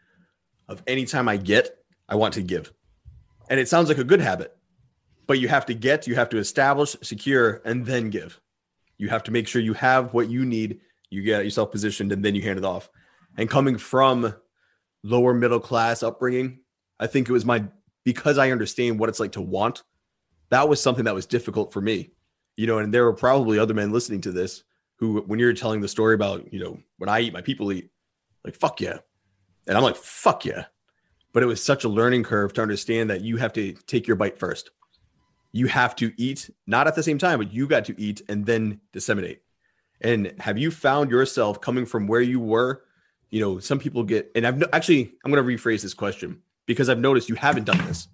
[SPEAKER 1] of anytime I get, I want to give, and it sounds like a good habit, but you have to get, you have to establish, secure, and then give. You have to make sure you have what you need. You get yourself positioned, and then you hand it off. And coming from lower middle class upbringing, I think it was my because I understand what it's like to want. That was something that was difficult for me, you know. And there were probably other men listening to this who, when you're telling the story about, you know, when I eat, my people eat, like fuck yeah, and I'm like fuck yeah. But it was such a learning curve to understand that you have to take your bite first. You have to eat, not at the same time, but you got to eat and then disseminate. And have you found yourself coming from where you were? You know, some people get, and I've no, actually, I'm going to rephrase this question because I've noticed you haven't done this.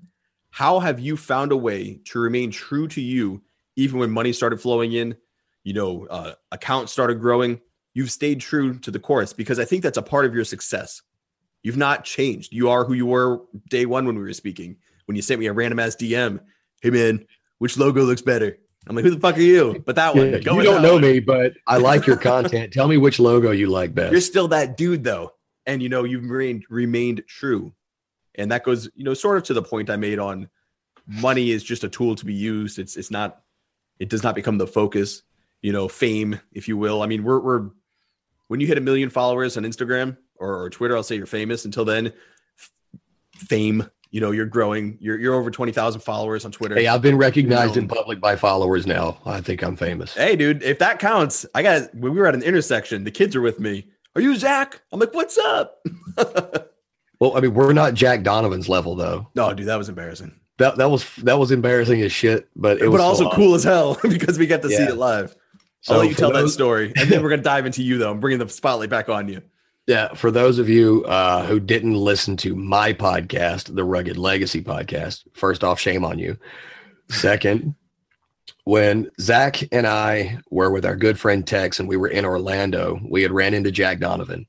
[SPEAKER 1] How have you found a way to remain true to you even when money started flowing in? You know, uh, accounts started growing. You've stayed true to the course because I think that's a part of your success. You've not changed. You are who you were day one when we were speaking. When you sent me a random ass DM, hey man, which logo looks better? I'm like, who the fuck are you? But that one,
[SPEAKER 3] yeah, you don't know one. me, but I like your content. Tell me which logo you like best.
[SPEAKER 1] You're still that dude though, and you know you've remained remained true, and that goes, you know, sort of to the point I made on money is just a tool to be used. It's it's not, it does not become the focus. You know, fame, if you will. I mean, we're we're when you hit a million followers on Instagram or, or Twitter, I'll say you're famous. Until then, f- fame you know you're growing you're you're over 20,000 followers on Twitter.
[SPEAKER 3] Hey, I've been recognized you know, in public by followers now. I think I'm famous.
[SPEAKER 1] Hey dude, if that counts. I got when we were at an intersection, the kids are with me. Are you Zac? I'm like, "What's up?"
[SPEAKER 3] well, I mean, we're not Jack Donovan's level though.
[SPEAKER 1] No, dude, that was embarrassing.
[SPEAKER 3] That that was that was embarrassing as shit, but it
[SPEAKER 1] but also cool as hell because we get to yeah. see it live. So I'll let you tell those, that story, and then we're gonna dive into you though. I'm bringing the spotlight back on you.
[SPEAKER 3] Yeah, for those of you uh, who didn't listen to my podcast, the Rugged Legacy podcast, first off, shame on you. Second, when Zac and I were with our good friend Tex and we were in Orlando, we had ran into Jack Donovan.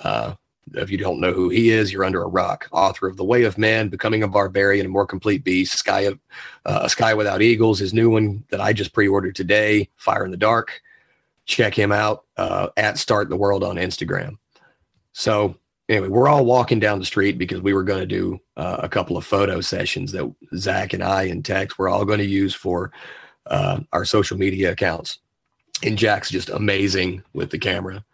[SPEAKER 3] Uh, if you don't know who he is, you're under a rock. Author of The Way of Man, Becoming a Barbarian, a More Complete Beast, Sky of uh, Sky Without Eagles, his new one that I just pre-ordered today, Fire in the Dark. Check him out uh, at Start the World on Instagram. So anyway, we're all walking down the street because we were going to do uh, a couple of photo sessions that Zac and I and Tex were all going to use for uh, our social media accounts. And Jack's just amazing with the camera.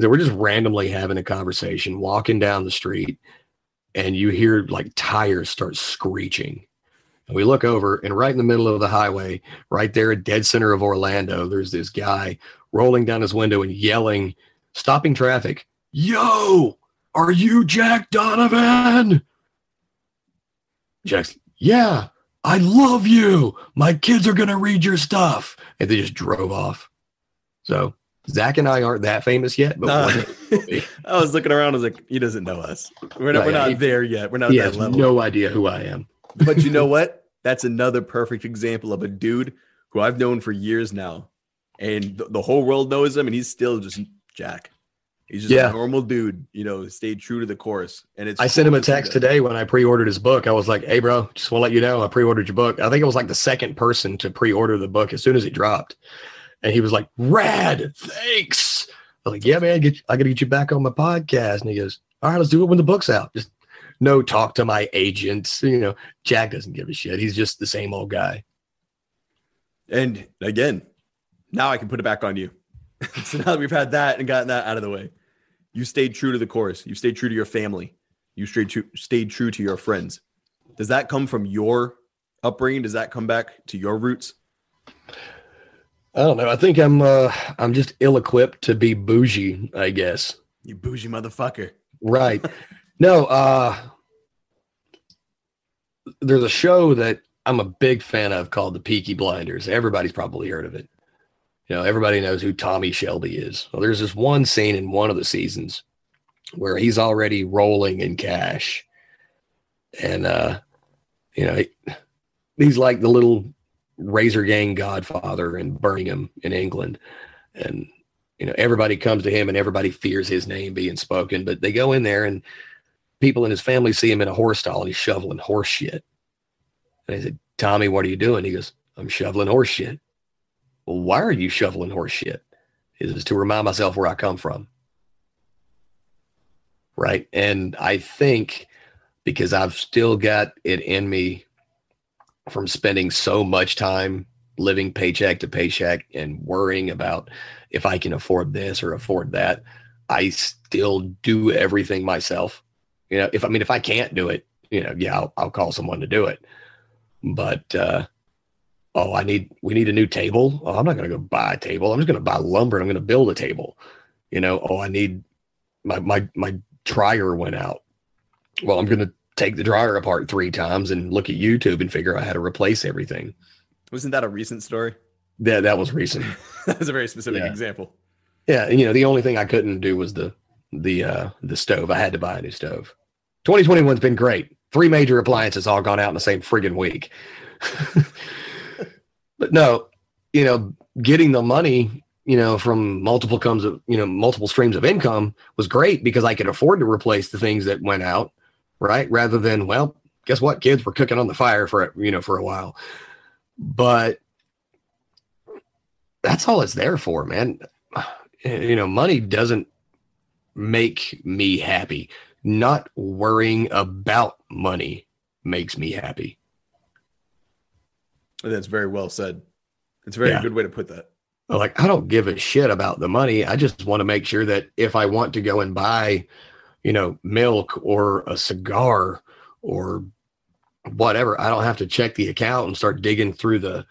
[SPEAKER 3] So we're just randomly having a conversation, walking down the street, and you hear like tires start screeching. And we look over, and right in the middle of the highway, right there at dead center of Orlando, there's this guy rolling down his window and yelling, stopping traffic, Yo, are you Jack Donovan? Jack's, yeah, I love you. My kids are going to read your stuff. And they just drove off. So Zac and I aren't that famous yet, but nah.
[SPEAKER 1] Uh, I was looking around. I was like, he doesn't know us. We're not, oh, we're not he, there yet. We're not. He has level.
[SPEAKER 3] no idea who I am.
[SPEAKER 1] but you know what? That's another perfect example of a dude who I've known for years now, and the, the whole world knows him, and he's still just Jack. He's just yeah. a normal dude, you know, stayed true to the course. And it's
[SPEAKER 3] I sent him a text today when I pre-ordered his book. I was like, "Hey, bro, just want to let you know I pre-ordered your book." I think it was like the second person to pre-order the book as soon as it dropped, and he was like, "Rad, thanks." I was like, "Yeah, man, get, I got to get you back on my podcast." And he goes, "All right, let's do it when the book's out." Just no talk to my agents. You know, Jack doesn't give a shit. He's just the same old guy.
[SPEAKER 1] And again, now I can put it back on you. so now that we've had that and gotten that out of the way, you stayed true to the course. You stayed true to your family. You stayed true, stayed true to your friends. Does that come from your upbringing? Does that come back to your roots?
[SPEAKER 3] I don't know. I think I'm uh I'm just ill equipped to be bougie, I guess.
[SPEAKER 1] You bougie motherfucker.
[SPEAKER 3] Right. no, uh there's a show that I'm a big fan of called The Peaky Blinders. Everybody's probably heard of it you know, everybody knows who Tommy Shelby is. Well, there's this one scene in one of the seasons where he's already rolling in cash. And, uh, you know, he, he's like the little razor gang godfather in Birmingham in England. And, you know, everybody comes to him and everybody fears his name being spoken, but they go in there and people in his family see him in a horse stall and he's shoveling horse shit. And I said, Tommy, what are you doing? He goes, I'm shoveling horse shit why are you shoveling horse shit? Is to remind myself where I come from. Right. And I think because I've still got it in me from spending so much time living paycheck to paycheck and worrying about if I can afford this or afford that. I still do everything myself. You know, if I mean, if I can't do it, you know, yeah, I'll, I'll call someone to do it. But, uh, oh, I need, we need a new table. Oh, I'm not going to go buy a table. I'm just going to buy lumber and I'm going to build a table. You know, oh, I need my, my, my dryer went out. Well, I'm going to take the dryer apart three times and look at YouTube and figure out how to replace everything.
[SPEAKER 1] Wasn't that a recent story?
[SPEAKER 3] Yeah, that was recent.
[SPEAKER 1] that was a very specific
[SPEAKER 3] Yeah.
[SPEAKER 1] example.
[SPEAKER 3] Yeah, and, you know, the only thing I couldn't do was the the uh the stove. I had to buy a new stove. 2021's been great. Three major appliances all gone out in the same friggin' week. but no, you know, getting the money, you know, from multiple comes of, you know, multiple streams of income was great because I could afford to replace the things that went out, right? Rather than, well, guess what? Kids were cooking on the fire for, you know, for a while. But that's all it's there for, man. You know, money doesn't make me happy. Not worrying about money makes me happy.
[SPEAKER 1] That's very well said. It's a very
[SPEAKER 3] Yeah.
[SPEAKER 1] good way to put that.
[SPEAKER 3] Like, I don't give a shit about the money. I just want to make sure that if I want to go and buy, you know, milk or a cigar or whatever, I don't have to check the account and start digging through the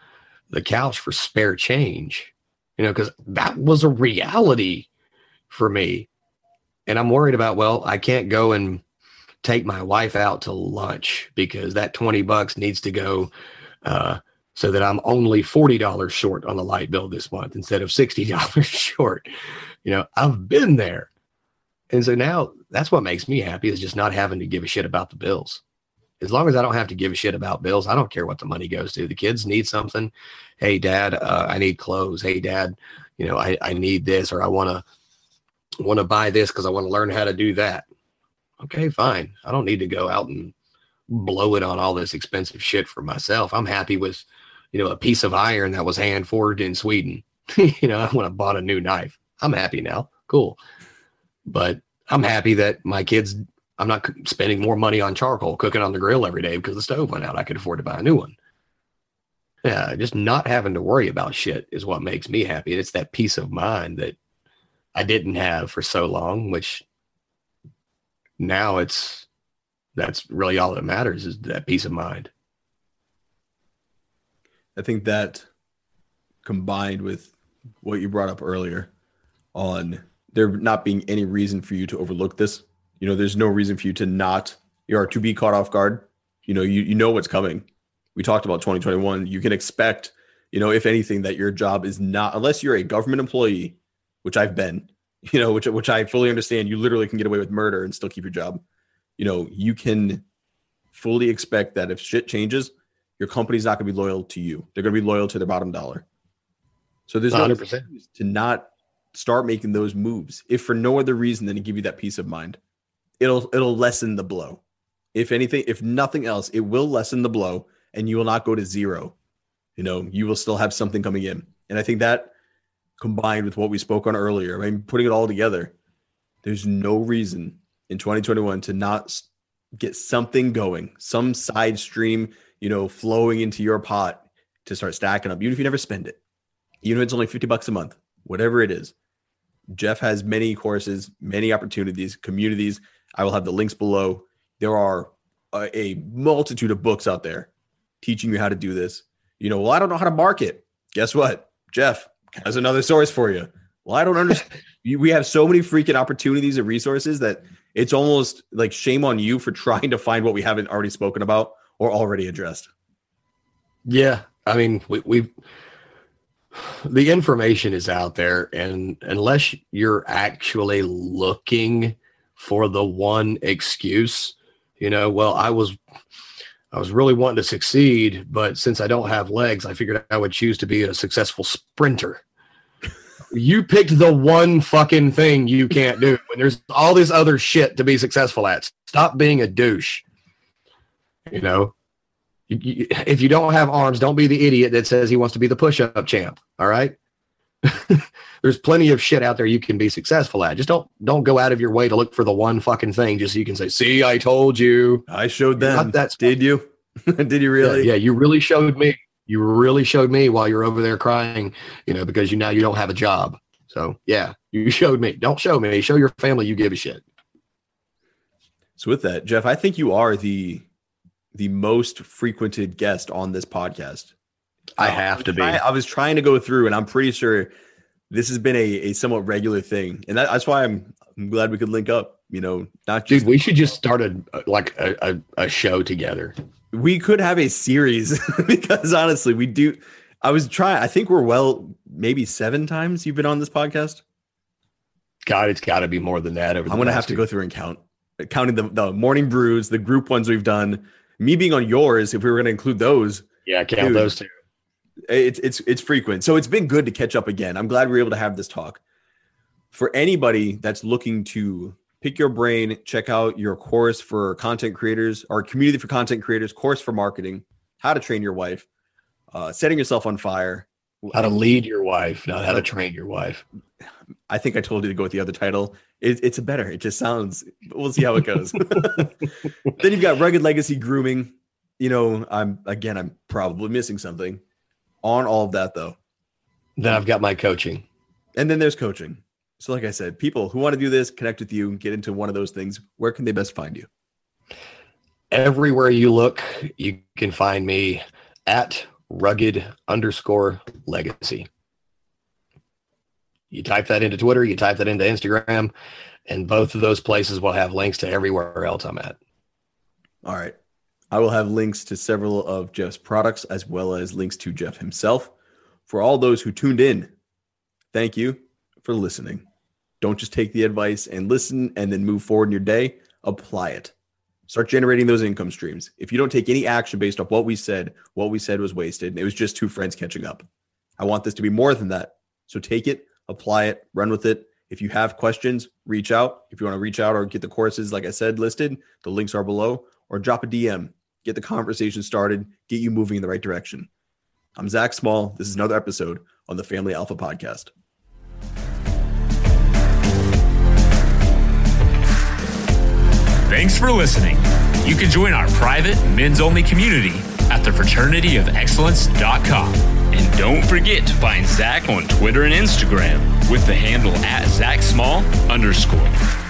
[SPEAKER 3] the couch for spare change. You know, because that was a reality for me. And I'm worried about, well, I can't go and take my wife out to lunch because that 20 bucks needs to go uh, so that I'm only $40 short on the light bill this month instead of $60 short. You know, I've been there. And so now that's what makes me happy is just not having to give a shit about the bills. As long as I don't have to give a shit about bills, I don't care what the money goes to. The kids need something. Hey, dad, uh, I need clothes. Hey, dad, you know, I, I need this or I want to want to buy this because I want to learn how to do that. Okay, fine. I don't need to go out and blow it on all this expensive shit for myself. I'm happy with, you know, a piece of iron that was hand forged in Sweden. you know, when I bought a new knife, I'm happy now. Cool. But I'm happy that my kids, I'm not spending more money on charcoal cooking on the grill every day because the stove went out. I could afford to buy a new one. Yeah, just not having to worry about shit is what makes me happy. It's that peace of mind that I didn't have for so long, which now it's that's really all that matters is that peace of mind.
[SPEAKER 1] I think that combined with what you brought up earlier on there not being any reason for you to overlook this. You know, there's no reason for you to not you are to be caught off guard. You know, you you know what's coming. We talked about 2021. You can expect, you know, if anything, that your job is not unless you're a government employee, which I've been, you know, which which I fully understand. You literally can get away with murder and still keep your job. You know, you can fully expect that if shit changes, your company's not going to be loyal to you. They're going to be loyal to their bottom dollar. So there's no
[SPEAKER 3] 100%.
[SPEAKER 1] excuse to not start making those moves, if for no other reason than to give you that peace of mind. It'll it'll lessen the blow. If anything, if nothing else, it will lessen the blow, and you will not go to zero. You know, you will still have something coming in, and I think that combined with what we spoke on earlier, I mean, putting it all together, there's no reason in 2021 to not get something going, some side stream, you know, flowing into your pot to start stacking up, even if you never spend it, even if it's only 50 bucks a month, whatever it is. Jeff has many courses, many opportunities, communities. I will have the links below. There are a, a multitude of books out there teaching you how to do this. You know, well, I don't know how to market. Guess what? Jeff has another source for you. Well, I don't understand. We have so many freaking opportunities and resources that it's almost like shame on you for trying to find what we haven't already spoken about or already addressed.
[SPEAKER 3] Yeah, I mean, we, we've the information is out there, and unless you're actually looking for the one excuse, you know, well, I was I was really wanting to succeed, but since I don't have legs, I figured I would choose to be a successful sprinter. You picked the one fucking thing you can't do when there's all this other shit to be successful at. Stop being a douche. You know, you, you, if you don't have arms, don't be the idiot that says he wants to be the push-up champ. All right. There's plenty of shit out there you can be successful at. Just don't don't go out of your way to look for the one fucking thing just so you can say, "See, I told you."
[SPEAKER 1] I showed them.
[SPEAKER 3] not that
[SPEAKER 1] Did you? Did you really?
[SPEAKER 3] Yeah, yeah, you really showed me. You really showed me while you're over there crying, you know, because you now you don't have a job. So yeah, you showed me. Don't show me. Show your family you give a shit.
[SPEAKER 1] So with that, Jeff, I think you are the the most frequented guest on this podcast.
[SPEAKER 3] I uh, have to be.
[SPEAKER 1] I, I was trying to go through, and I'm pretty sure this has been a, a somewhat regular thing, and that, that's why I'm I'm glad we could link up. You know, not
[SPEAKER 3] just dude. We should just start a like a, a, a show together.
[SPEAKER 1] We could have a series because honestly, we do. I was trying. I think we're well, maybe seven times you've been on this podcast.
[SPEAKER 3] God, it's got to be more than that.
[SPEAKER 1] Over I'm gonna have to go through and count, counting the the morning brews, the group ones we've done. Me being on yours, if we were gonna include those,
[SPEAKER 3] yeah, I count dude, those two.
[SPEAKER 1] It's it's it's frequent, so it's been good to catch up again. I'm glad we are able to have this talk. For anybody that's looking to pick your brain, check out your course for content creators, or community for content creators, course for marketing, how to train your wife, uh, setting yourself on fire,
[SPEAKER 3] how to lead your wife, not how to train your wife.
[SPEAKER 1] I think I told you to go with the other title. It, it's a better. It just sounds. We'll see how it goes. then you've got rugged legacy grooming. You know, I'm again. I'm probably missing something on all of that though.
[SPEAKER 3] Then I've got my coaching.
[SPEAKER 1] And then there's coaching. So, like I said, people who want to do this, connect with you, get into one of those things. Where can they best find you?
[SPEAKER 3] Everywhere you look, you can find me at rugged underscore legacy. You type that into Twitter, you type that into Instagram, and both of those places will have links to everywhere else I'm at.
[SPEAKER 1] All right. I will have links to several of Jeff's products as well as links to Jeff himself. For all those who tuned in, thank you for listening. Don't just take the advice and listen and then move forward in your day. Apply it. Start generating those income streams. If you don't take any action based off what we said, what we said was wasted. It was just two friends catching up. I want this to be more than that. So take it, apply it, run with it. If you have questions, reach out. If you want to reach out or get the courses, like I said, listed, the links are below, or drop a DM get the conversation started, get you moving in the right direction. I'm Zac Small. This is another episode on the Family Alpha Podcast.
[SPEAKER 2] Thanks for listening. You can join our private men's only community at thefraternityofexcellence.com. And don't forget to find Zach on Twitter and Instagram with the handle at Zac Small underscore.